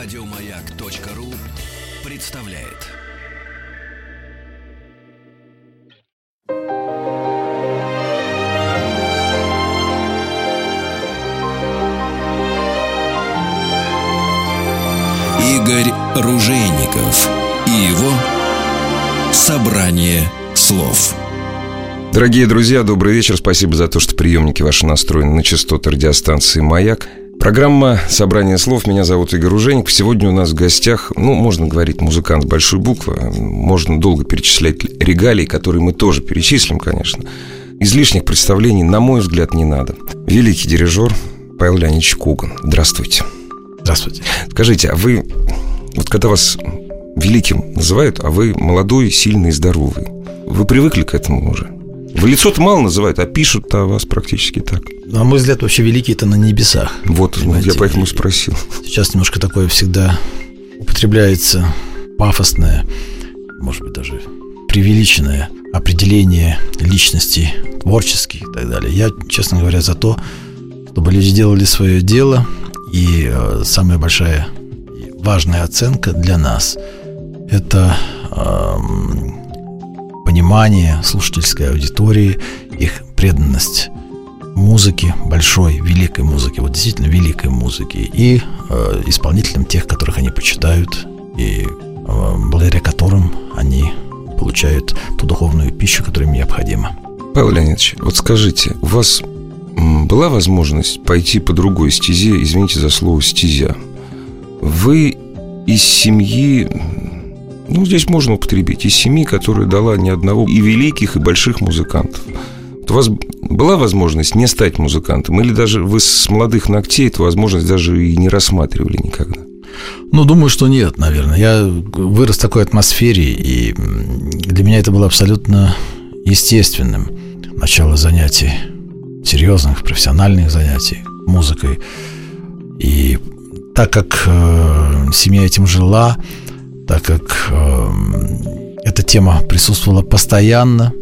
Радиомаяк.ру представляет. Игорь Ружейников и его собрание слов. Дорогие друзья, добрый вечер. Спасибо за то, что приемники ваши настроены на частоты радиостанции «Маяк». Программа «Собрание слов». Меня зовут Игорь Уженик. Сегодня у нас в гостях, ну, можно говорить, музыкант с большой буквы. Можно долго перечислять регалии, которые мы тоже перечислим, конечно. Излишних представлений, на мой взгляд, не надо. Великий дирижер Павел Леонидович Куган. Здравствуйте. Здравствуйте. Скажите, а вы, вот когда вас великим называют, а вы молодой, сильный, здоровый, вы привыкли к этому уже? В лицо-то мало называют, а пишут-то о вас практически так. На мой взгляд, вообще великий это на небесах. Вот, понимаете? я поэтому спросил. Сейчас немножко такое всегда употребляется пафосное, может быть, даже преувеличенное определение личности, творческих и так далее. Я, честно говоря, за то, чтобы люди делали свое дело, и э, самая большая и важная оценка для нас – это э, понимание слушательской аудитории, их преданность музыки, большой, великой музыки, вот действительно великой музыки, и э, исполнителям тех, которых они почитают, и э, благодаря которым они получают ту духовную пищу, которая им необходима. Павел Леонидович, вот скажите, у вас была возможность пойти по другой стезе, извините за слово «стезя»? Вы из семьи ну, здесь можно употребить из семьи, которая дала ни одного и великих, и больших музыкантов. Вот у вас была возможность не стать музыкантом? Или даже вы с молодых ногтей эту возможность даже и не рассматривали никогда? Ну, думаю, что нет, наверное. Я вырос в такой атмосфере, и для меня это было абсолютно естественным. Начало занятий, серьезных, профессиональных занятий музыкой. И так как э, семья этим жила, так как э, эта тема присутствовала постоянно.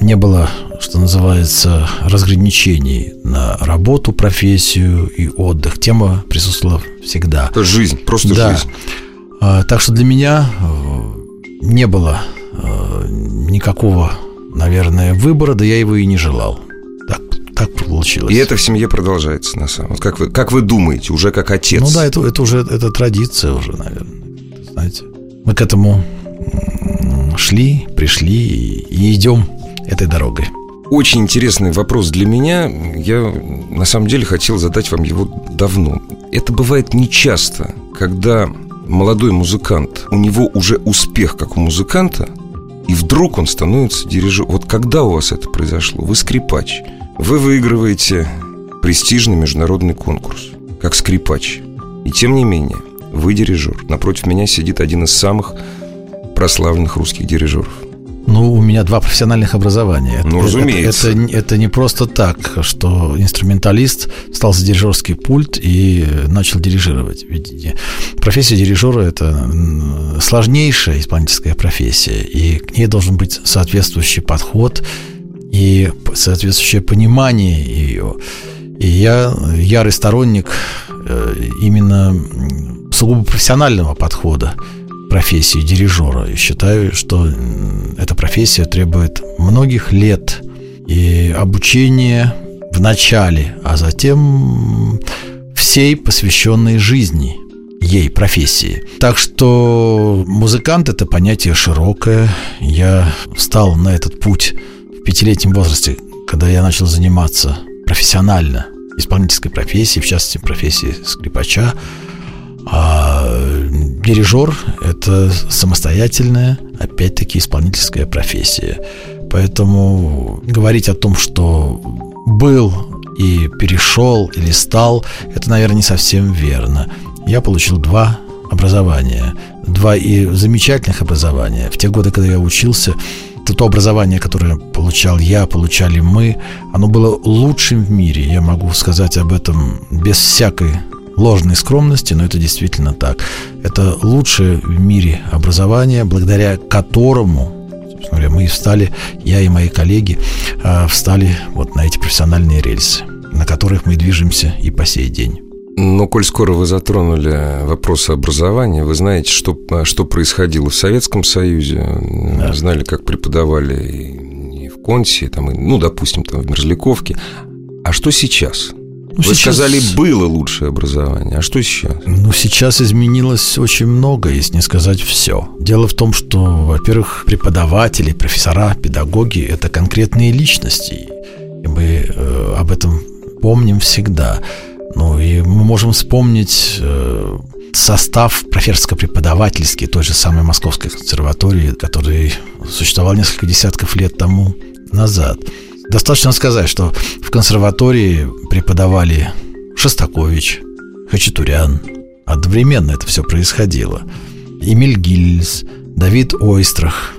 Не было, что называется, разграничений на работу, профессию и отдых. Тема присутствовала всегда. Это жизнь, просто да. жизнь. А, так что для меня э, не было э, никакого, наверное, выбора, да я его и не желал. Так, так получилось. И это в семье продолжается, на самом деле. Как вы, как вы думаете, уже как отец? Ну да, это, это уже это традиция уже, наверное знаете. Мы к этому шли, пришли и идем этой дорогой. Очень интересный вопрос для меня. Я на самом деле хотел задать вам его давно. Это бывает нечасто, когда молодой музыкант, у него уже успех как у музыканта, и вдруг он становится дирижером. Вот когда у вас это произошло? Вы скрипач. Вы выигрываете престижный международный конкурс, как скрипач. И тем не менее, вы дирижер. Напротив меня сидит один из самых прославленных русских дирижеров. Ну, у меня два профессиональных образования. Ну, разумеется. Это, это, это не просто так, что инструменталист стал за дирижерский пульт и начал дирижировать. Ведь профессия дирижера – это сложнейшая исполнительская профессия, и к ней должен быть соответствующий подход и соответствующее понимание ее. И я ярый сторонник э, именно сугубо профессионального подхода профессии дирижера. И считаю, что эта профессия требует многих лет и обучения в начале, а затем всей посвященной жизни ей профессии. Так что музыкант это понятие широкое. Я встал на этот путь в пятилетнем возрасте, когда я начал заниматься профессионально исполнительской профессией, в частности профессией скрипача. А дирижер – это самостоятельная, опять-таки, исполнительская профессия. Поэтому говорить о том, что был и перешел или стал, это, наверное, не совсем верно. Я получил два образования, два и замечательных образования. В те годы, когда я учился, то, то образование, которое получал я, получали мы, оно было лучшим в мире. Я могу сказать об этом без всякой ложной скромности, но это действительно так. Это лучшее в мире образование, благодаря которому, говоря, мы и встали, я и мои коллеги э, встали вот на эти профессиональные рельсы, на которых мы движемся и по сей день. Но коль скоро вы затронули вопросы образования, вы знаете, что, что происходило в Советском Союзе, да. знали, как преподавали и в Консе, там, и, ну, допустим, там, в Мерзляковке. А что сейчас? Ну, Вы сейчас... сказали, было лучшее образование. А что сейчас? Ну, сейчас изменилось очень много, если не сказать все. Дело в том, что, во-первых, преподаватели, профессора, педагоги – это конкретные личности. И мы э, об этом помним всегда. Ну, и мы можем вспомнить э, состав профессорско-преподавательский той же самой Московской консерватории, который существовал несколько десятков лет тому назад – Достаточно сказать, что в консерватории преподавали Шостакович, Хачатурян. Одновременно это все происходило. Эмиль Гильз, Давид Ойстрах,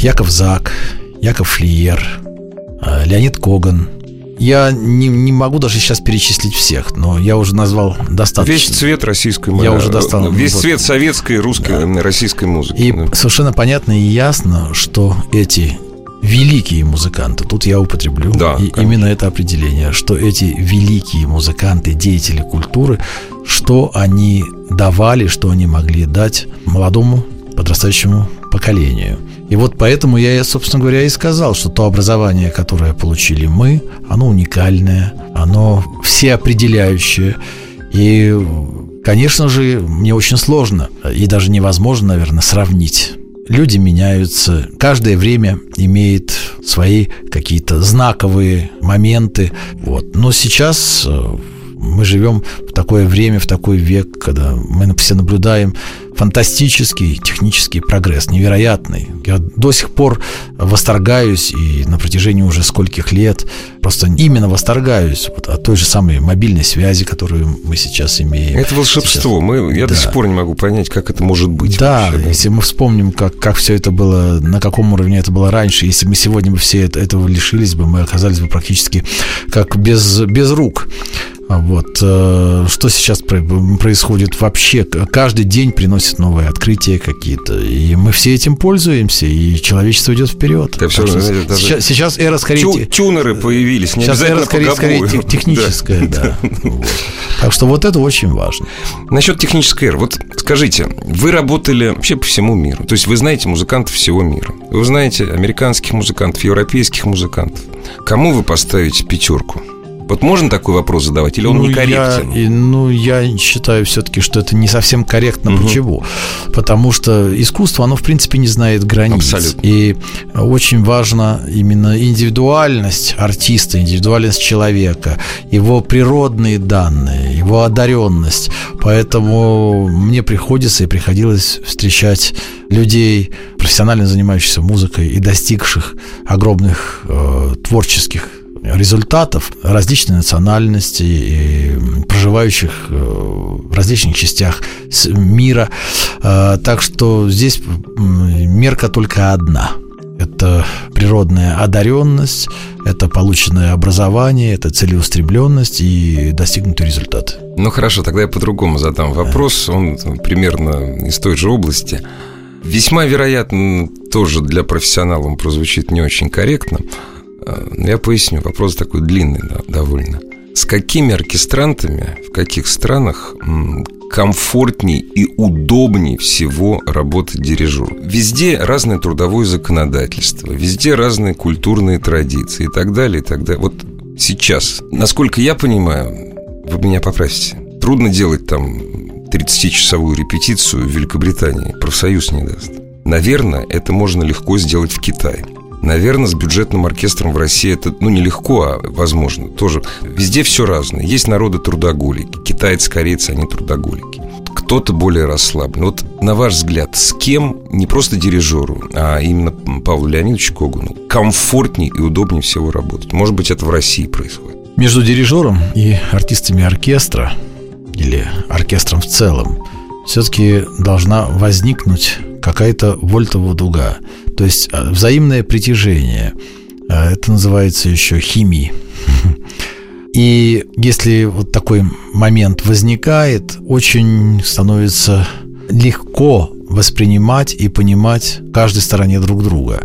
Яков Зак, Яков Флиер, а, Леонид Коган. Я не, не могу даже сейчас перечислить всех, но я уже назвал достаточно. Весь цвет российской Я уже достал. Весь вот. цвет советской, русской, да. российской музыки. И да. совершенно понятно и ясно, что эти великие музыканты, тут я употреблю да, и именно это определение, что эти великие музыканты, деятели культуры, что они давали, что они могли дать молодому подрастающему поколению. И вот поэтому я, собственно говоря, и сказал, что то образование, которое получили мы, оно уникальное, оно всеопределяющее. И, конечно же, мне очень сложно и даже невозможно, наверное, сравнить Люди меняются, каждое время имеет свои какие-то знаковые моменты. Вот. Но сейчас э, мы живем в такое время, в такой век, когда мы все наблюдаем фантастический технический прогресс, невероятный. Я до сих пор восторгаюсь и на протяжении уже скольких лет просто именно восторгаюсь вот от той же самой мобильной связи, которую мы сейчас имеем. Это волшебство. Сейчас. Мы, я да. до сих пор не могу понять, как это может быть. Да, вообще, да? если мы вспомним, как, как все это было, на каком уровне это было раньше, если мы сегодня бы все это, этого лишились бы, мы оказались бы практически как без, без рук. А вот. Э, что сейчас происходит вообще? Каждый день приносит новые открытия какие-то. И мы все этим пользуемся, и человечество идет вперед. Да, все, знаете, сейчас, сейчас эра скорее... Тю, тюнеры появились, не Сейчас эра скорее, скорее техническая, да. да. Вот. Так что вот это очень важно. Насчет технической эры. Вот скажите, вы работали вообще по всему миру. То есть вы знаете музыкантов всего мира. Вы знаете американских музыкантов, европейских музыкантов. Кому вы поставите пятерку? Вот можно такой вопрос задавать, или он ну, некорректен? Я, ну, я считаю все-таки, что это не совсем корректно. Угу. Почему? Потому что искусство, оно, в принципе, не знает границ. Абсолютно. И очень важна именно индивидуальность артиста, индивидуальность человека, его природные данные, его одаренность. Поэтому мне приходится и приходилось встречать людей, профессионально занимающихся музыкой и достигших огромных э, творческих результатов различной национальности, и проживающих э, в различных частях мира. Э, так что здесь мерка только одна. Это природная одаренность, это полученное образование, это целеустремленность и достигнутый результат. Ну хорошо, тогда я по-другому задам вопрос. Он примерно из той же области. Весьма вероятно, тоже для профессионала он прозвучит не очень корректно. Э, я поясню, вопрос такой длинный да, довольно. С какими оркестрантами в каких странах комфортней и удобней всего работать дирижеру? Везде разное трудовое законодательство, везде разные культурные традиции и так далее, и так далее. Вот сейчас, насколько я понимаю, вы меня поправите, трудно делать там 30-часовую репетицию в Великобритании, профсоюз не даст. Наверное, это можно легко сделать в Китае. Наверное, с бюджетным оркестром в России это, ну, нелегко, а возможно, тоже. Везде все разное. Есть народы трудоголики. Китайцы, корейцы, они трудоголики. Кто-то более расслаблен. Вот на ваш взгляд, с кем, не просто дирижеру, а именно Павлу Леонидовичу Когану, комфортнее и удобнее всего работать? Может быть, это в России происходит? Между дирижером и артистами оркестра или оркестром в целом все-таки должна возникнуть какая-то вольтовая дуга. То есть а, взаимное притяжение. А, это называется еще химией. И если вот такой момент возникает, очень становится легко воспринимать и понимать каждой стороне друг друга.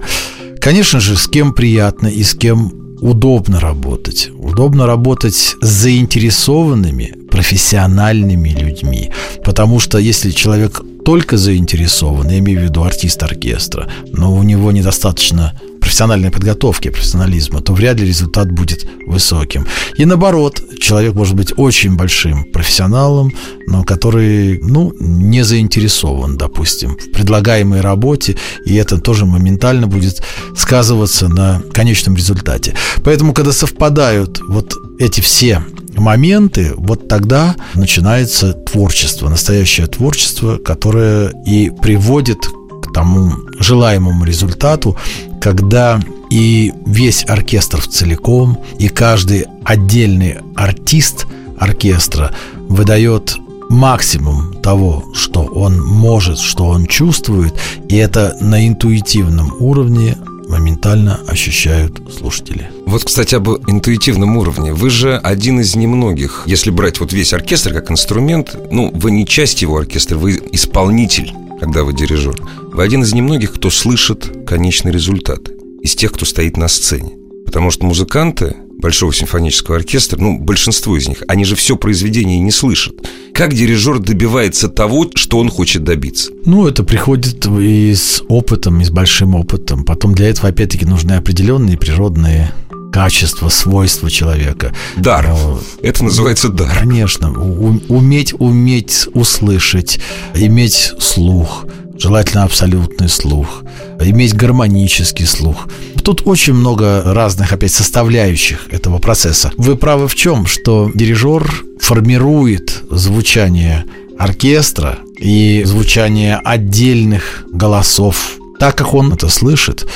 Конечно же, с кем приятно и с кем удобно работать. Удобно работать с заинтересованными, профессиональными людьми. Потому что если человек только заинтересован, я имею в виду артист оркестра, но у него недостаточно профессиональной подготовки, профессионализма, то вряд ли результат будет высоким. И наоборот, человек может быть очень большим профессионалом, но который, ну, не заинтересован, допустим, в предлагаемой работе, и это тоже моментально будет сказываться на конечном результате. Поэтому, когда совпадают вот эти все моменты, вот тогда начинается творчество, настоящее творчество, которое и приводит к тому желаемому результату, когда и весь оркестр в целиком, и каждый отдельный артист оркестра выдает максимум того, что он может, что он чувствует, и это на интуитивном уровне моментально ощущают слушатели. Вот, кстати, об интуитивном уровне. Вы же один из немногих, если брать вот весь оркестр как инструмент, ну, вы не часть его оркестра, вы исполнитель, когда вы дирижер. Вы один из немногих, кто слышит конечный результат из тех, кто стоит на сцене. Потому что музыканты Большого симфонического оркестра, ну, большинство из них, они же все произведение не слышат. Как дирижер добивается того, что он хочет добиться? Ну, это приходит и с опытом, и с большим опытом. Потом для этого, опять-таки, нужны определенные природные качества, свойства человека. Дар. Но, это называется дар. Конечно. У, уметь, уметь услышать, иметь слух – желательно абсолютный слух, иметь гармонический слух. Тут очень много разных, опять, составляющих этого процесса. Вы правы в чем, что дирижер формирует звучание оркестра и звучание отдельных голосов так, как он это слышит.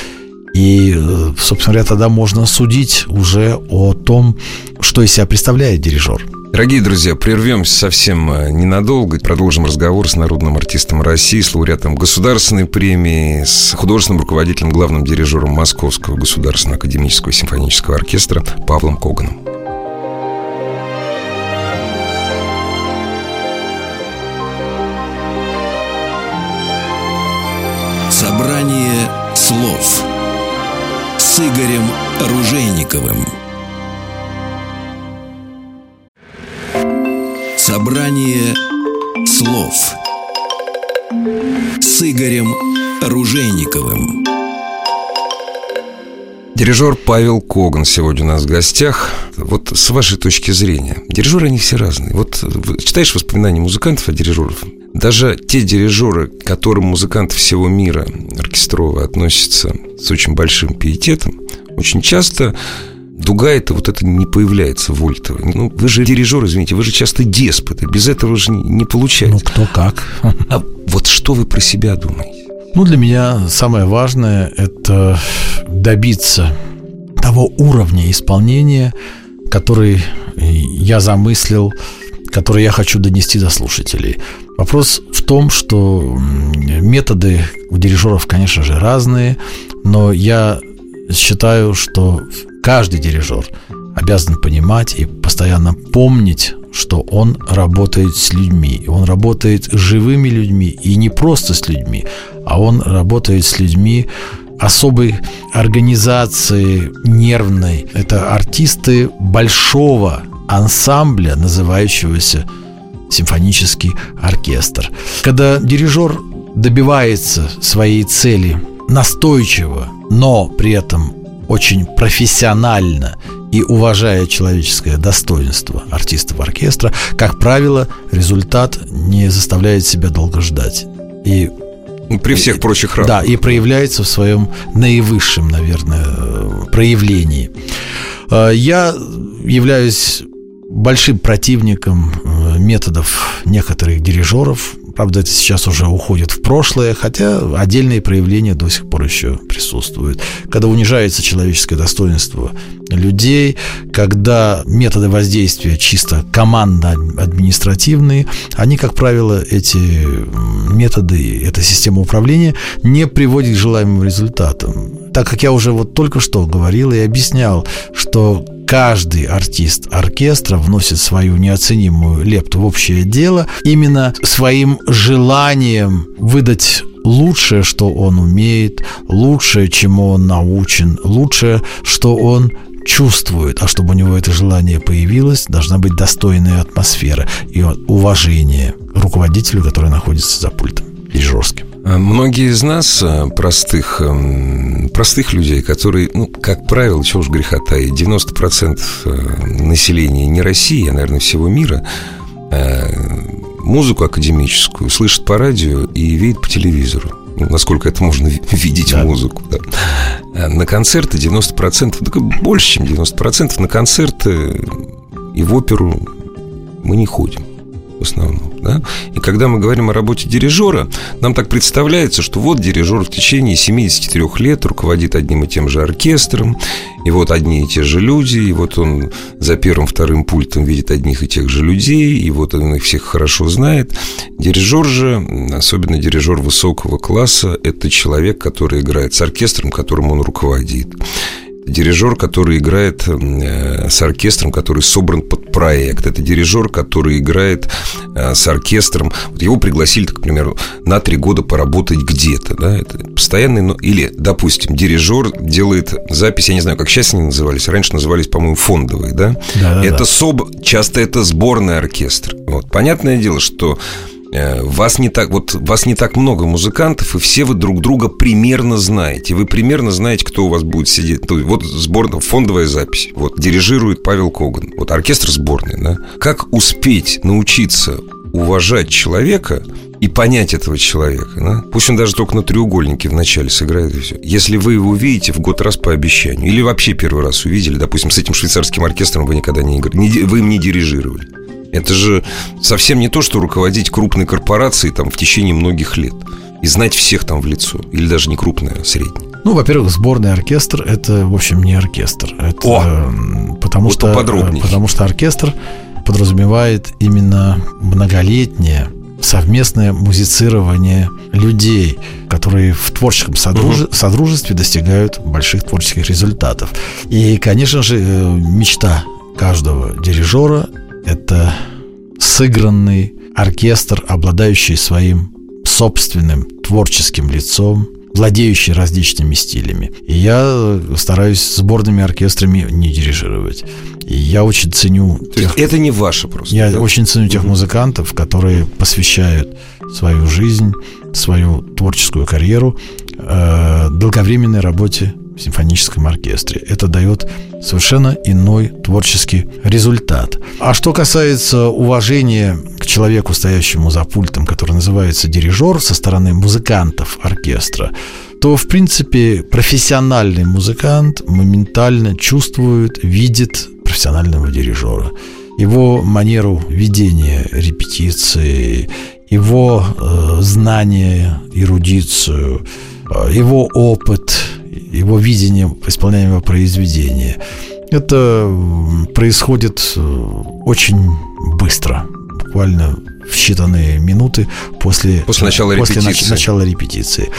И, собственно говоря, тогда можно судить уже о том, что из себя представляет дирижер. Дорогие друзья, прервемся совсем э, ненадолго. Продолжим разговор с народным артистом России, с лауреатом государственной премии, с художественным руководителем, главным дирижером Московского государственного академического симфонического оркестра Павлом Коганом. Собрание слов с Игорем Ружейниковым. Собрание слов с Игорем Ружейниковым. Дирижер Павел Коган сегодня у нас в гостях. Вот с вашей точки зрения, дирижеры они все разные. Вот читаешь воспоминания музыкантов о дирижеров, даже те дирижеры, к которым музыканты всего мира оркестровые относятся с очень большим пиететом, очень часто Дуга это вот это не появляется в Ультовой. Ну, вы же дирижер, извините, вы же часто деспоты. Без этого же не, не получается. Ну, кто как. А вот что вы про себя думаете? Ну, для меня самое важное – это добиться того уровня исполнения, который я замыслил, который я хочу донести до слушателей. Вопрос в том, что методы у дирижеров, конечно же, разные, но я считаю, что каждый дирижер обязан понимать и постоянно помнить, что он работает с людьми. Он работает с живыми людьми. И не просто с людьми, а он работает с людьми особой организации нервной. Это артисты большого ансамбля, называющегося симфонический оркестр. Когда дирижер добивается своей цели настойчиво, но при этом очень профессионально и уважая человеческое достоинство артистов оркестра, как правило, результат не заставляет себя долго ждать. И при всех прочих равных. Да, и проявляется в своем наивысшем, наверное, проявлении. А, я являюсь большим противником э, методов некоторых дирижеров, Правда, это сейчас уже уходит в прошлое, хотя отдельные проявления до сих пор еще присутствуют. Когда унижается человеческое достоинство людей, когда методы воздействия чисто командно-административные, они, как правило, эти методы, эта система управления не приводит к желаемым результатам. Так как я уже вот только что говорил и объяснял, что каждый артист оркестра вносит свою неоценимую лепту в общее дело именно своим желанием выдать лучшее, что он умеет, лучшее, чему он научен, лучшее, что он чувствует, а чтобы у него это желание появилось, должна быть достойная атмосфера и уважение руководителю, который находится за пультом дирижерским. А многие из нас, э, простых, эм, простых людей, которые, ну, как правило, чего уж греха таить, 90% э, населения не России, а, наверное, всего мира, э, музыку академическую слышат по радио и видят по телевизору. Ну, насколько это можно видеть да. музыку. Да. На концерты 90%, так больше, чем 90% на концерты и в оперу мы не ходим в основном. Да? И когда мы говорим о работе дирижера, нам так представляется, что вот дирижер в течение 73 лет руководит одним и тем же оркестром, и вот одни и те же люди, и вот он за первым-вторым пультом видит одних и тех же людей, и вот он их всех хорошо знает. Дирижер же, особенно дирижер высокого класса, это человек, который играет с оркестром, которым он руководит дирижер, который играет э, с оркестром, который собран под проект. Это дирижер, который играет э, с оркестром. Вот его пригласили, к примеру, на три года поработать где-то. Да? Это постоянный, ну, или, допустим, дирижер делает запись, я не знаю, как сейчас они назывались. Раньше назывались, по-моему, фондовые. Да? Да, да, это да. СОБ, часто это сборный оркестр. Вот. Понятное дело, что вас не так, вот вас не так много музыкантов, и все вы друг друга примерно знаете. Вы примерно знаете, кто у вас будет сидеть. Вот сборная, фондовая запись. Вот дирижирует Павел Коган. Вот оркестр сборный, да. Как успеть научиться уважать человека и понять этого человека. Да? Пусть он даже только на треугольнике вначале сыграет и все. Если вы его увидите в год раз по обещанию, или вообще первый раз увидели, допустим, с этим швейцарским оркестром вы никогда не играли, вы им не дирижировали. Это же совсем не то, что руководить крупной корпорацией там в течение многих лет и знать всех там в лицо. Или даже не крупная, а средняя. Ну, во-первых, сборный оркестр – это, в общем, не оркестр. Это, О! Потому, вот что, подробнее. потому что оркестр подразумевает именно многолетнее совместное музицирование людей, которые в творческом содруж... угу. содружестве достигают больших творческих результатов. И, конечно же, э, мечта каждого дирижера это сыгранный оркестр, обладающий своим собственным творческим лицом, владеющий различными стилями. И я стараюсь сборными оркестрами не дирижировать. И я очень ценю... То тех, это не ваше просто? Я да? очень ценю тех музыкантов, которые посвящают свою жизнь, свою творческую карьеру э, долговременной работе симфоническом оркестре. Это дает совершенно иной творческий результат. А что касается уважения к человеку, стоящему за пультом, который называется дирижер, со стороны музыкантов оркестра, то, в принципе, профессиональный музыкант моментально чувствует, видит профессионального дирижера. Его манеру ведения репетиции, его э, знания, эрудицию, э, его опыт – его видение исполняемого произведения. Это происходит э, очень быстро, буквально в считанные минуты после, после, начала, после репетиции. начала репетиции.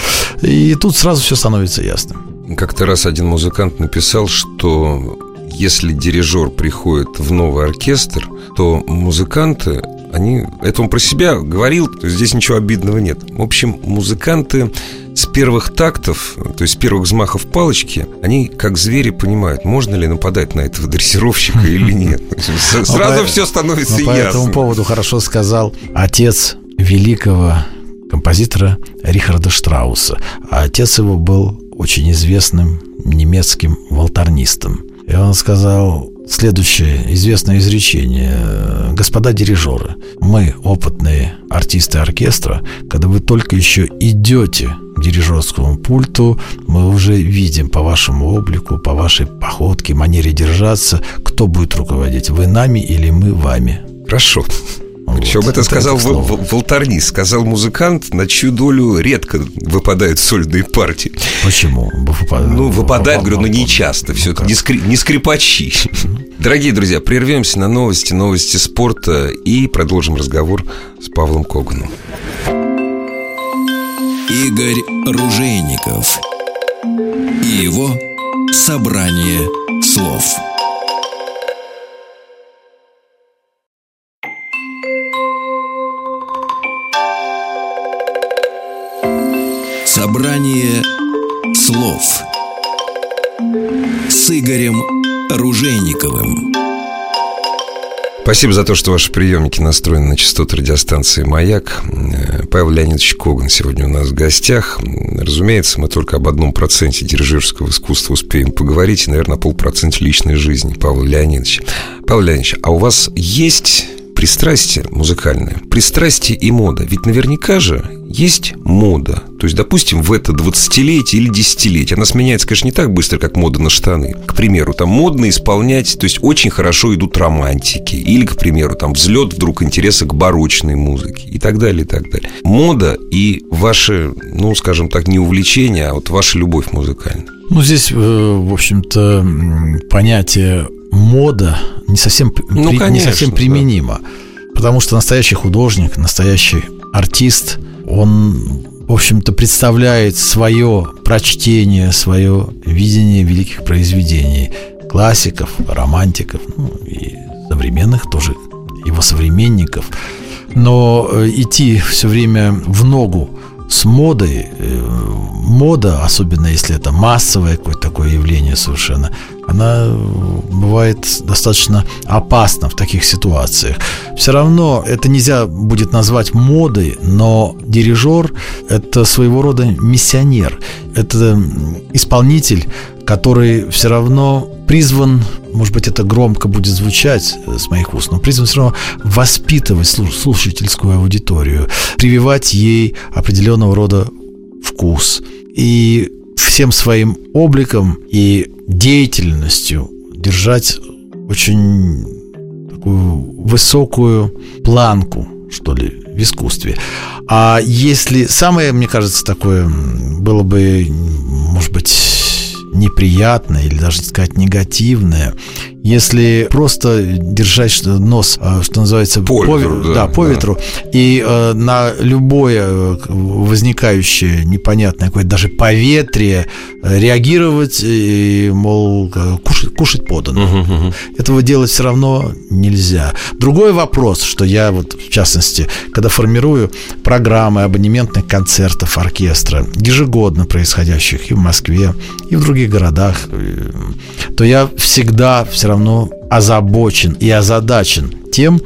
И тут сразу все становится ясным. Как-то раз один музыкант написал, что если дирижер приходит в новый оркестр, то музыканты они, это он про себя говорил, здесь ничего обидного нет. В общем, музыканты с первых тактов, то есть с первых взмахов палочки, они как звери понимают, можно ли нападать на этого дрессировщика или нет. Сразу все становится ясно. По этому поводу хорошо сказал отец великого композитора Рихарда Штрауса. А отец его был очень известным немецким волторнистом. И он сказал, следующее известное изречение. Господа дирижеры, мы, опытные артисты оркестра, когда вы только еще идете к дирижерскому пульту, мы уже видим по вашему облику, по вашей походке, манере держаться, кто будет руководить, вы нами или мы вами. Хорошо. Причем вот, это сказал это Волтарни, сказал музыкант, на чью долю редко выпадают сольные партии. Почему? Ну, выпадают, говорю, но не часто. Все это не, скрип, не скрипачи. Дорогие друзья, прервемся на новости, новости спорта и продолжим разговор с Павлом Коганом. Игорь Ружейников и его «Собрание слов». Собрание слов с Игорем Ружейниковым. Спасибо за то, что ваши приемники настроены на частоты радиостанции «Маяк». Э, Павел Леонидович Коган сегодня у нас в гостях. Разумеется, мы только об одном проценте дирижерского искусства успеем поговорить, и, наверное, полпроцента личной жизни Павла Леонидовича. Павел Леонидович, а у вас есть пристрастие музыкальное, пристрастие и мода. Ведь наверняка же есть мода. То есть, допустим, в это 20-летие или десятилетие. Она сменяется, конечно, не так быстро, как мода на штаны. К примеру, там модно исполнять, то есть очень хорошо идут романтики. Или, к примеру, там взлет вдруг интереса к барочной музыке и так далее, и так далее. Мода и ваше, ну, скажем так, не увлечение, а вот ваша любовь музыкальная. Ну, здесь, э, в общем-то, понятие мода не совсем, ну, при, конечно, не совсем применимо. Да. Потому что настоящий художник, настоящий артист, он, в общем-то, представляет свое прочтение, свое видение великих произведений классиков, романтиков, ну, и современных тоже, его современников. Но э, идти все время в ногу с модой, э, мода, особенно если это массовое какое-то такое явление совершенно, она бывает достаточно опасна в таких ситуациях. Все равно это нельзя будет назвать модой, но дирижер – это своего рода миссионер. Это исполнитель, который все равно призван, может быть, это громко будет звучать с моих уст, но призван все равно воспитывать слушательскую аудиторию, прививать ей определенного рода вкус. И всем своим обликом и деятельностью держать очень такую высокую планку, что ли, в искусстве. А если самое, мне кажется, такое было бы, может быть, неприятное или даже сказать негативное, если просто держать нос, э, что называется, по, по ветру, да, да, по да. ветру, и э, на любое э, возникающее непонятное какое-то даже поветрие э, реагировать и, мол, кушать, кушать подано. Угу, угу. Этого делать все равно нельзя. Другой вопрос, что я вот, в частности, когда формирую программы абонементных концертов оркестра, ежегодно происходящих и в Москве, и в других городах, то я всегда все равно равно озабочен и озадачен тем,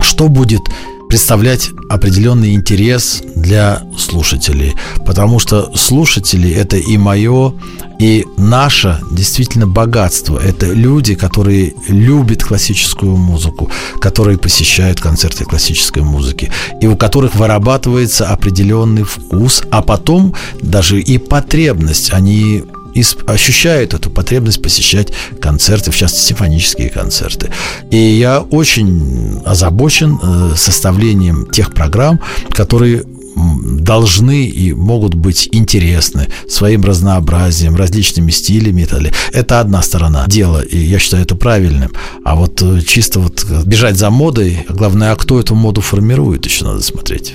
что будет представлять определенный интерес для слушателей. Потому что слушатели – это и мое, и наше действительно богатство. Это люди, которые любят классическую музыку, которые посещают концерты классической музыки, и у которых вырабатывается определенный вкус, а потом даже и потребность. Они и ощущают эту потребность посещать концерты, в частности, симфонические концерты. И я очень озабочен э, составлением тех программ, которые должны и могут быть интересны своим разнообразием, различными стилями и так далее. Это одна сторона дела, и я считаю это правильным. А вот э, чисто вот бежать за модой, главное, а кто эту моду формирует, еще надо смотреть.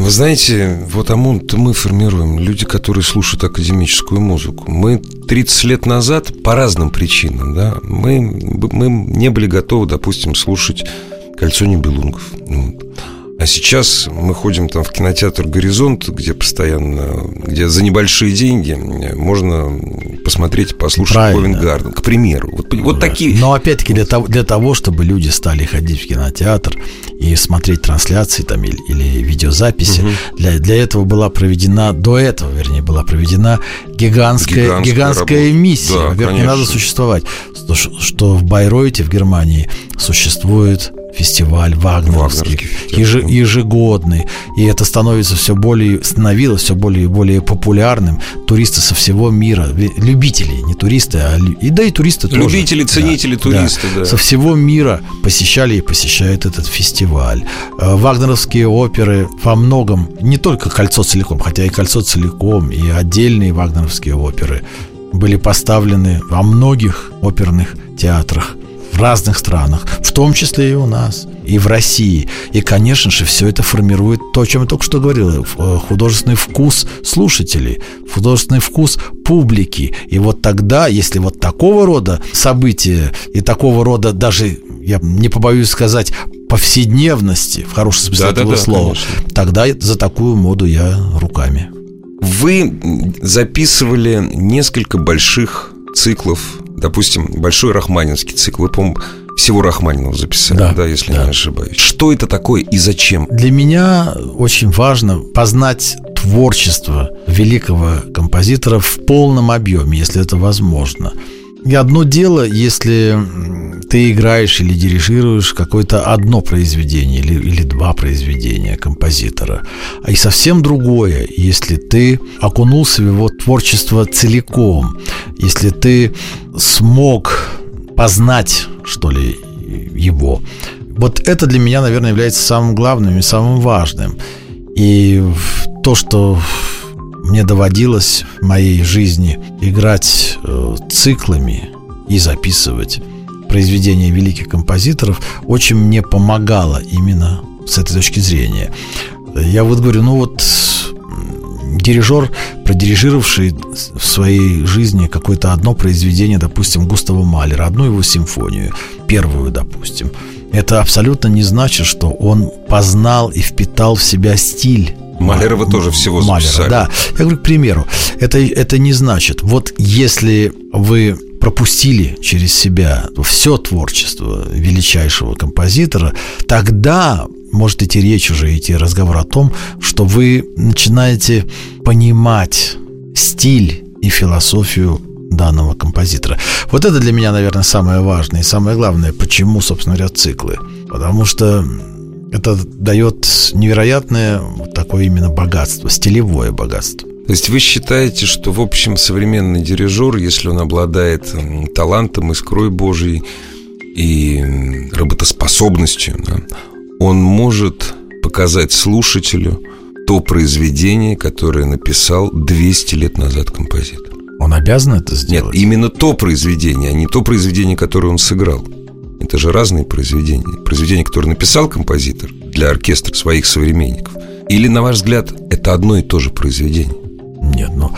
Вы знаете, вот ОМОН-то мы формируем, люди, которые слушают академическую музыку. Мы 30 лет назад по разным причинам, да, мы, мы не были готовы, допустим, слушать «Кольцо небелунгов». Вот. А сейчас мы ходим там в кинотеатр «Горизонт», где постоянно, где за небольшие деньги можно посмотреть, послушать Правильно. Гарден, к примеру. Вот, вот такие... Но опять-таки для того, для того, чтобы люди стали ходить в кинотеатр и смотреть трансляции там или, или видеозаписи, угу. для, для этого была проведена, до этого, вернее, была проведена гигантская, гигантская, гигантская миссия. Да, Во-первых, не надо существовать. Что, что в Байройте, в Германии, существует фестиваль вагнеровский, еж, ежегодный, и это становится все более, становилось все более и более популярным. Туристы со всего мира, любители, не туристы, а и да и туристы тоже. Любители, ценители, да, туристы, да, да. Со всего мира посещали и посещают этот фестиваль. Э, вагнеровские оперы во многом, не только «Кольцо целиком», хотя и «Кольцо целиком», и отдельные вагнеровские оперы были поставлены во многих оперных театрах в разных странах, в том числе и у нас, и в России. И, конечно же, все это формирует то, о чем я только что говорил, э, художественный вкус слушателей, художественный вкус публики. И вот тогда, если вот такого рода события и такого рода даже, я не побоюсь сказать, повседневности, в хорошем смысле да, этого да, да, слова, конечно. тогда за такую моду я руками. Вы записывали несколько больших циклов допустим, большой рахманинский цикл. Вы, по всего Рахманинова записали, да, да если да. не ошибаюсь. Что это такое и зачем? Для меня очень важно познать творчество великого композитора в полном объеме, если это возможно. И одно дело, если ты играешь или дирижируешь какое-то одно произведение или, или два произведения композитора. И совсем другое, если ты окунулся в его творчество целиком, если ты смог познать, что ли, его. Вот это для меня, наверное, является самым главным и самым важным. И то, что мне доводилось в моей жизни играть э, циклами и записывать произведения великих композиторов, очень мне помогало именно с этой точки зрения. Я вот говорю, ну вот дирижер, продирижировавший в своей жизни какое-то одно произведение, допустим, Густава Малера, одну его симфонию, первую, допустим, это абсолютно не значит, что он познал и впитал в себя стиль Малера вы тоже всего Малера, записали. Да. Я говорю, к примеру, это, это не значит, вот если вы пропустили через себя все творчество величайшего композитора, тогда может идти речь уже, идти разговор о том, что вы начинаете понимать стиль и философию данного композитора. Вот это для меня, наверное, самое важное и самое главное, почему, собственно говоря, циклы. Потому что это дает невероятное вот такое именно богатство, стилевое богатство. То есть вы считаете, что, в общем, современный дирижер, если он обладает талантом, искрой Божьей и работоспособностью, да, он может показать слушателю то произведение, которое написал 200 лет назад композитор. Он обязан это сделать? Нет, именно то произведение, а не то произведение, которое он сыграл. Это же разные произведения. Произведение, которое написал композитор для оркестра своих современников. Или, на ваш взгляд, это одно и то же произведение? Нет, ну,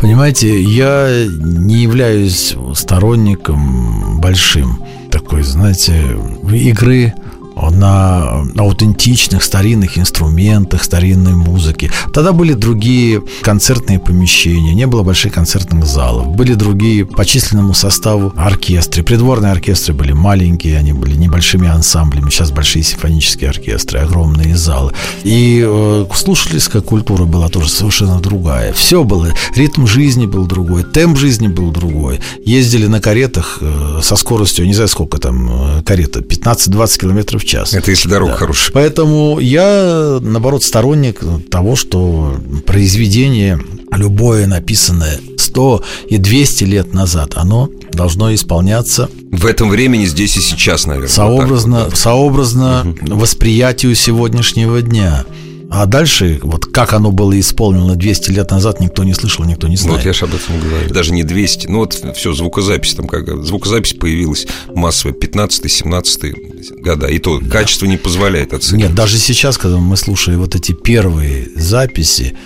понимаете, я не являюсь сторонником большим такой, знаете, игры на аутентичных старинных инструментах, старинной музыке. Тогда были другие концертные помещения, не было больших концертных залов, были другие по численному составу оркестры. Придворные оркестры были маленькие, они были небольшими ансамблями. Сейчас большие симфонические оркестры, огромные залы. И э, слушательская культура была тоже совершенно другая. Все было, ритм жизни был другой, темп жизни был другой. Ездили на каретах э, со скоростью, не знаю сколько там э, карета, 15-20 километров в час. Это если дорога да. хорошая. Поэтому я, наоборот, сторонник того, что произведение любое написанное 100 и 200 лет назад, оно должно исполняться в этом времени здесь и сейчас, наверное. Сообразно, вот сообразно угу. восприятию сегодняшнего дня. А дальше, вот как оно было исполнено 200 лет назад, никто не слышал, никто не знает. Вот я же об этом говорю. Даже не 200. Ну вот все, звукозапись там как... Звукозапись появилась массовая 15-17 года. И то да. качество не позволяет оценить. Нет, даже сейчас, когда мы слушаем вот эти первые записи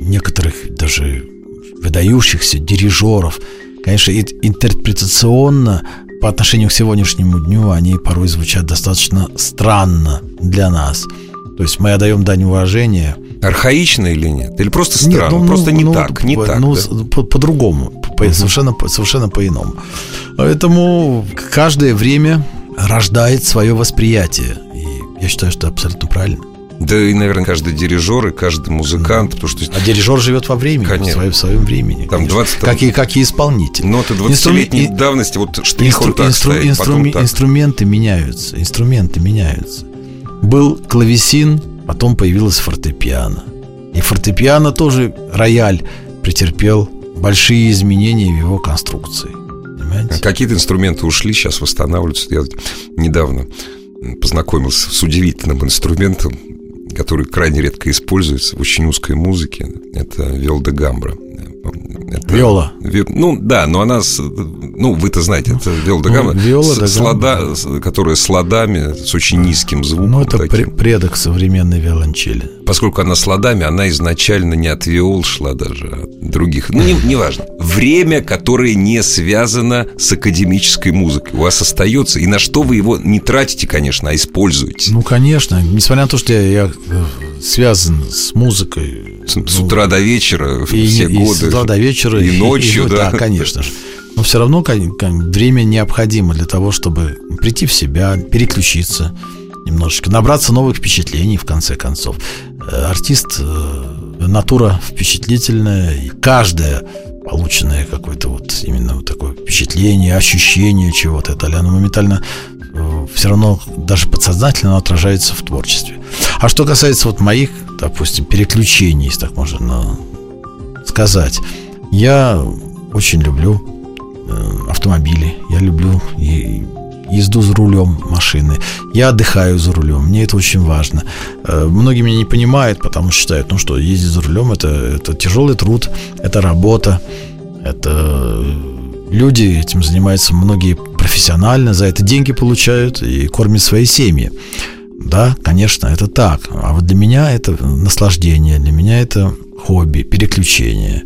некоторых даже выдающихся дирижеров, конечно, интерпретационно по отношению к сегодняшнему дню они порой звучат достаточно странно для нас – то есть мы отдаем дань уважения. Архаично или нет? Или просто странно? Нет, ну, просто ну, не ну, так, не по, так. Ну, да? по, по-другому, по, угу. совершенно, совершенно по-иному. Поэтому каждое время рождает свое восприятие. И я считаю, что это абсолютно правильно. Да и, наверное, каждый дирижер и каждый музыкант, потому что... А дирижер живет во времени, конечно. в своем, в своем времени. Там 20... Как, и, как и исполнитель. Ноты 20-летней Инстру... давности, вот штрих инстру... он так инстру... стоит, инстру... так. Инструменты меняются, инструменты меняются. Был клавесин, потом появилась фортепиано. И фортепиано тоже, рояль, претерпел большие изменения в его конструкции. Какие-то инструменты ушли, сейчас восстанавливаются. Я недавно познакомился с удивительным инструментом, который крайне редко используется в очень узкой музыке. Это виол гамбра. Это, Виола. Ви, ну, да, но она, с, ну, вы-то знаете, это виола да гамма, ну, виола с, с лада, которая с ладами, с очень низким звуком. Ну, это таким. предок современной виолончели. Поскольку она с ладами, она изначально не от виол шла даже, а от других. Ну, неважно. Не, не важно. Время, которое не связано с академической музыкой, у вас остается. И на что вы его не тратите, конечно, а используете. Ну, конечно. Несмотря на то, что я, я э, связан с музыкой. С, ну, с утра до вечера, и, все и годы. С утра до вечера. И, и ночью, и, да. Да, конечно же. Но все равно время необходимо для того, чтобы прийти в себя, переключиться немножечко, набраться новых впечатлений, в конце концов. Э, артист э, натура впечатлительная, и каждое полученное какое-то вот именно вот такое впечатление, ощущение чего-то, это оно моментально все равно даже подсознательно отражается в творчестве. А что касается вот моих, допустим, переключений, если так можно сказать, я очень люблю автомобили, я люблю езду за рулем машины. Я отдыхаю за рулем. Мне это очень важно. Э, многие меня не понимают, потому что считают, ну что, ездить за рулем это, это тяжелый труд, это работа, это люди этим занимаются многие профессионально, за это деньги получают и кормят свои семьи. Да, конечно, это так. А вот для меня это наслаждение, для меня это хобби, переключение.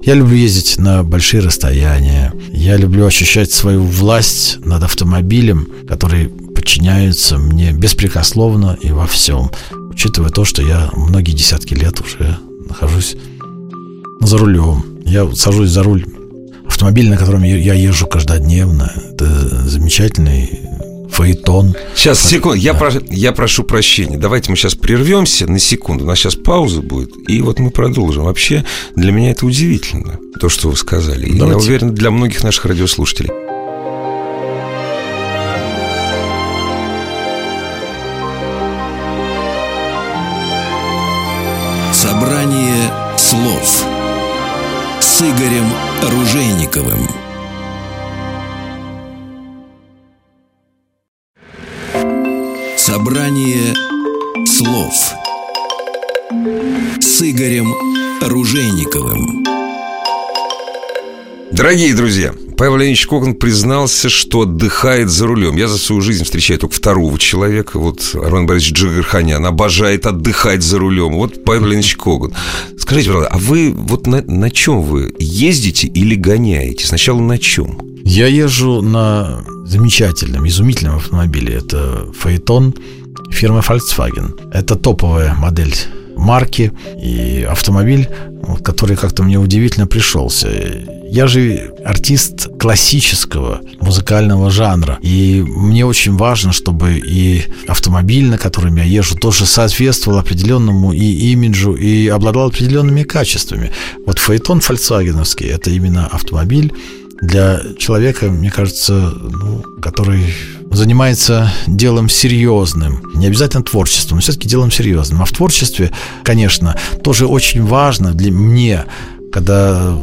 Я люблю ездить на большие расстояния. Я люблю ощущать свою власть над автомобилем, который подчиняется мне беспрекословно и во всем. Учитывая то, что я многие десятки лет уже нахожусь за рулем. Я сажусь за руль автомобиля, на котором я езжу каждодневно. Это замечательный фаэтон. Сейчас, секунду, я, про, я прошу прощения. Давайте мы сейчас прервемся на секунду. У нас сейчас пауза будет, и вот мы продолжим. Вообще, для меня это удивительно, то, что вы сказали. И я уверен, для многих наших радиослушателей. Собрание слов с Игорем Ружейниковым. Собрание слов с Игорем Ружейниковым. Дорогие друзья, Павел Леонидович Коган признался, что отдыхает за рулем. Я за свою жизнь встречаю только второго человека. Вот Армен Борисович Джигарханян обожает отдыхать за рулем. Вот Павел Леонидович Коган. Скажите, пожалуйста, а вы вот на, на чем вы ездите или гоняете? Сначала на чем? Я езжу на замечательном, изумительном автомобиле. Это Фаэтон фирмы Volkswagen. Это топовая модель марки и автомобиль, который как-то мне удивительно пришелся. Я же артист классического музыкального жанра, и мне очень важно, чтобы и автомобиль, на котором я езжу, тоже соответствовал определенному и имиджу, и обладал определенными качествами. Вот фаэтон фольксвагеновский – это именно автомобиль, для человека, мне кажется, ну, который занимается делом серьезным, не обязательно творчеством, но все-таки делом серьезным. А в творчестве, конечно, тоже очень важно для мне, когда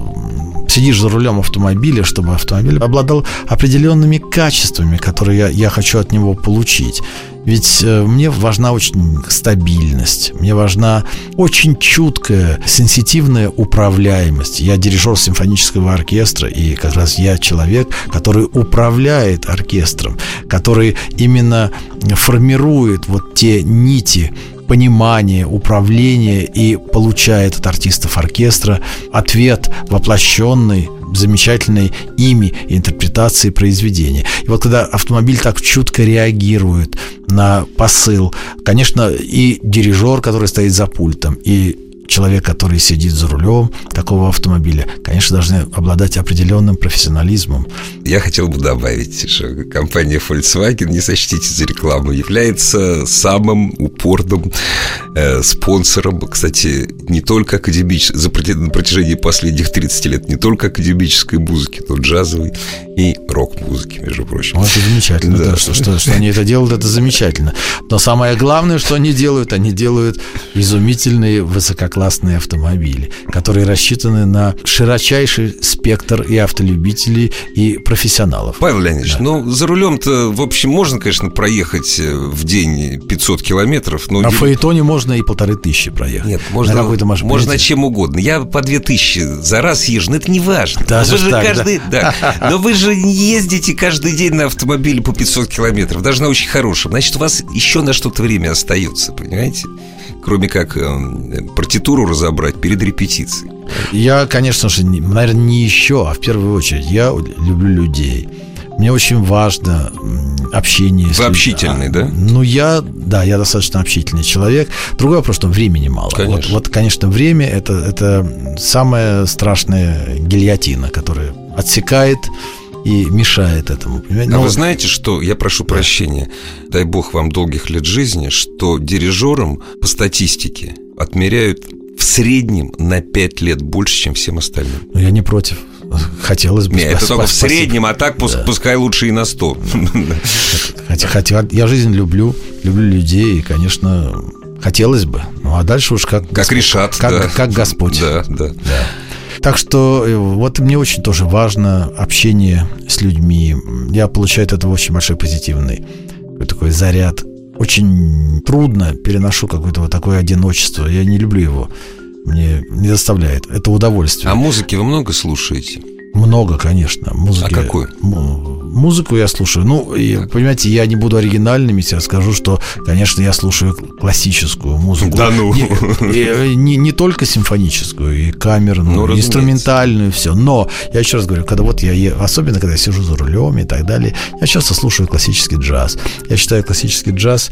сидишь за рулем автомобиля, чтобы автомобиль обладал определенными качествами, которые я, я хочу от него получить. Ведь э, мне важна очень стабильность, мне важна очень чуткая, сенситивная управляемость. Я дирижер симфонического оркестра, и как раз я человек, который управляет оркестром, который именно формирует вот те нити, понимание, управление и получает от артистов оркестра ответ воплощенный замечательной ими интерпретации произведения. И вот когда автомобиль так чутко реагирует на посыл, конечно, и дирижер, который стоит за пультом, и человек, который сидит за рулем такого автомобиля, конечно, должны обладать определенным профессионализмом. Я хотел бы добавить, что компания Volkswagen, не сочтите за рекламу, является самым упорным э, спонсором, кстати, не только академической, за на протяжении последних 30 лет, не только академической музыки, но джазовой и рок-музыки, между прочим. Ну, это замечательно, да. да что, что, что они это делают, это замечательно. Но самое главное, что они делают, они делают изумительные высококлассные автомобили, которые рассчитаны на широчайший спектр и автолюбителей, и профессионалов. Павел Леонидович, да. ну, за рулем-то, в общем, можно, конечно, проехать э, в день 500 километров. Но на не... фаэтоне можно и полторы тысячи проехать. Нет, можно, на маш... можно чем угодно. Я по две тысячи за раз езжу, но это не важно. Даже вы же так, каждый... да. да. Но вы же же не ездите каждый день на автомобиле по 500 километров, даже на очень хорошем. Значит, у вас еще на что-то время остается, понимаете? Кроме как э, партитуру разобрать перед репетицией. Я, конечно же, наверное, не еще, а в первую очередь я люблю людей. Мне очень важно общение. Вы общительный, да? Ну, я, да, я достаточно общительный человек. Другой вопрос, что времени мало. Конечно. Вот, вот конечно, время это, это самая страшная гильотина, которая отсекает и мешает этому. Понимаете? А Но... вы знаете, что, я прошу да. прощения, дай бог вам долгих лет жизни, что дирижерам по статистике отмеряют в среднем на 5 лет больше, чем всем остальным. Ну, я не против. Хотелось бы. Нет, это только в среднем, а так да. пускай лучше и на 100. Хотя, хотя я жизнь люблю, люблю людей, и, конечно, хотелось бы. Ну, а дальше уж как... Как решат, как, да. как Господь. Да, да. да. Так что э, вот мне очень тоже важно общение с людьми. Я получаю от этого очень большой позитивный такой заряд. Очень трудно переношу какое-то вот такое одиночество. Я не люблю его. Мне не доставляет. Это удовольствие. А музыки вы много слушаете? Много, конечно. Музыки. А какую? Музыку я слушаю. Ну, и, понимаете, я не буду оригинальным, если я скажу, что, конечно, я слушаю классическую музыку. Да ну. Не, не, не только симфоническую, и камерную, ну, и инструментальную, все. Но, я еще раз говорю, когда вот я, особенно когда я сижу за рулем и так далее, я часто слушаю классический джаз. Я считаю классический джаз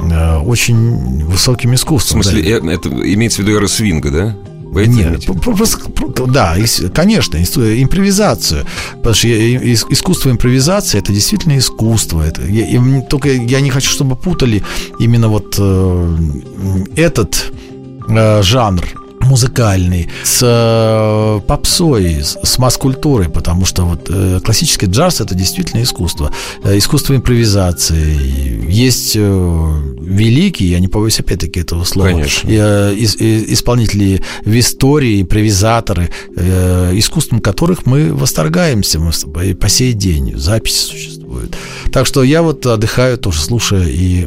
э, очень высоким искусством. В смысле, да? Э, это имеется в виду эра свинга, да? Вы Нет, просто, да, конечно, импровизацию. Потому что искусство импровизации это действительно искусство. Это, я, только я не хочу, чтобы путали именно вот э, этот э, жанр музыкальный, с э, попсой, с, с масс-культурой, потому что вот э, классический джаз это действительно искусство, э, искусство импровизации. Есть э, великие, я не побоюсь опять-таки этого слова, Конечно. Э, э, исполнители в истории, импровизаторы, э, искусством которых мы восторгаемся мы по сей день, записи существуют. Так что я вот отдыхаю тоже слушая и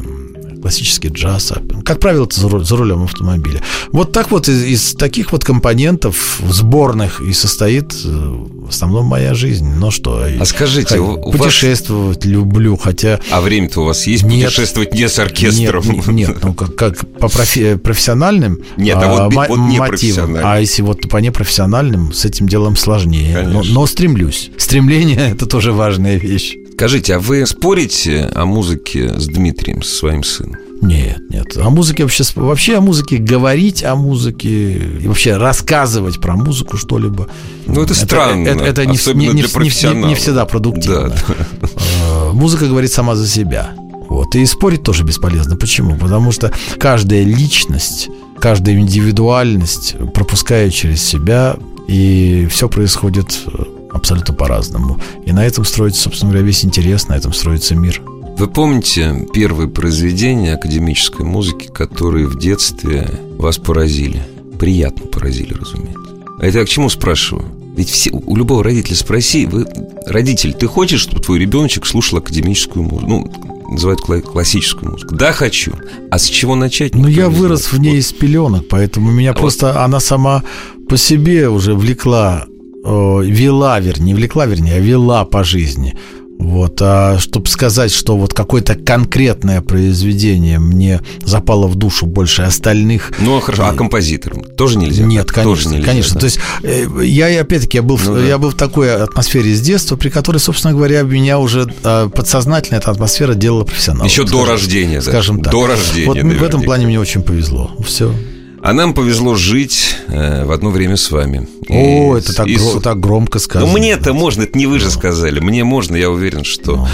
классический джаз, а, как правило, это за, рулем автомобиля. Вот так вот из, из таких вот компонентов сборных и состоит э, в основном моя жизнь. Ну что, а скажите, у путешествовать вас... люблю, хотя... А время-то у вас есть нет, путешествовать не с оркестром? Нет, нет ну как, как по профи- профессиональным нет, а, вот, а, вот не мотивам, а если вот по непрофессиональным, с этим делом сложнее. Но, но стремлюсь. Стремление – это тоже важная вещь. Скажите, а вы спорите о музыке с Дмитрием, со своим сыном? Нет, нет. О музыке вообще, вообще о музыке говорить о музыке и вообще рассказывать про музыку что-либо. Ну это, это странно. Это, это не, не, не, не, не всегда продуктивно. Да. Э, музыка говорит сама за себя. Вот. И спорить тоже бесполезно. Почему? Потому что каждая личность, каждая индивидуальность пропускает через себя, и все происходит э, абсолютно по-разному. И на этом строится, собственно говоря, весь интерес, на этом строится мир. Вы помните первые произведения академической музыки, которые в детстве вас поразили? Приятно поразили, разумеется. А это я к чему спрашиваю? Ведь все, у любого родителя спроси, вы, родитель, ты хочешь, чтобы твой ребеночек слушал академическую музыку? Ну, называют классическую музыку. Да, хочу. А с чего начать? Ну, я вырос знает. в ней вот. из пеленок, поэтому меня а просто вот... она сама по себе уже влекла вела, вернее, влекла, вернее, а вела по жизни. Вот, а чтобы сказать, что вот какое-то конкретное произведение мне запало в душу больше остальных. Ну, хорошо, а композитором тоже нельзя? Нет, конечно, тоже нельзя, конечно. Да? То есть э, я, опять-таки, я был, ну, да. я был в такой атмосфере с детства, при которой, собственно говоря, меня уже а, подсознательно эта атмосфера делала профессионалом. Еще скажем, до рождения, скажем так. До рождения. Вот наверняка. в этом плане мне очень повезло. Все. А нам повезло жить э, в одно время с вами. О, и, это так, и, гро- так громко сказано. Ну, мне-то можно, это не вы же сказали. Мне можно, я уверен, что ну,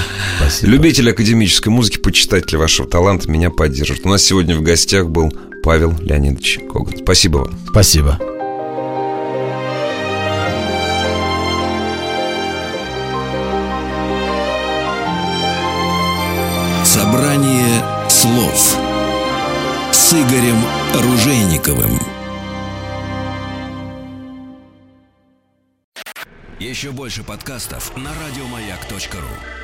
любители академической музыки, почитатели вашего таланта меня поддержат. У нас сегодня в гостях был Павел Леонидович Коган. Спасибо вам. Спасибо. Игорем Ружейниковым. Еще больше подкастов на радиомаяк.ру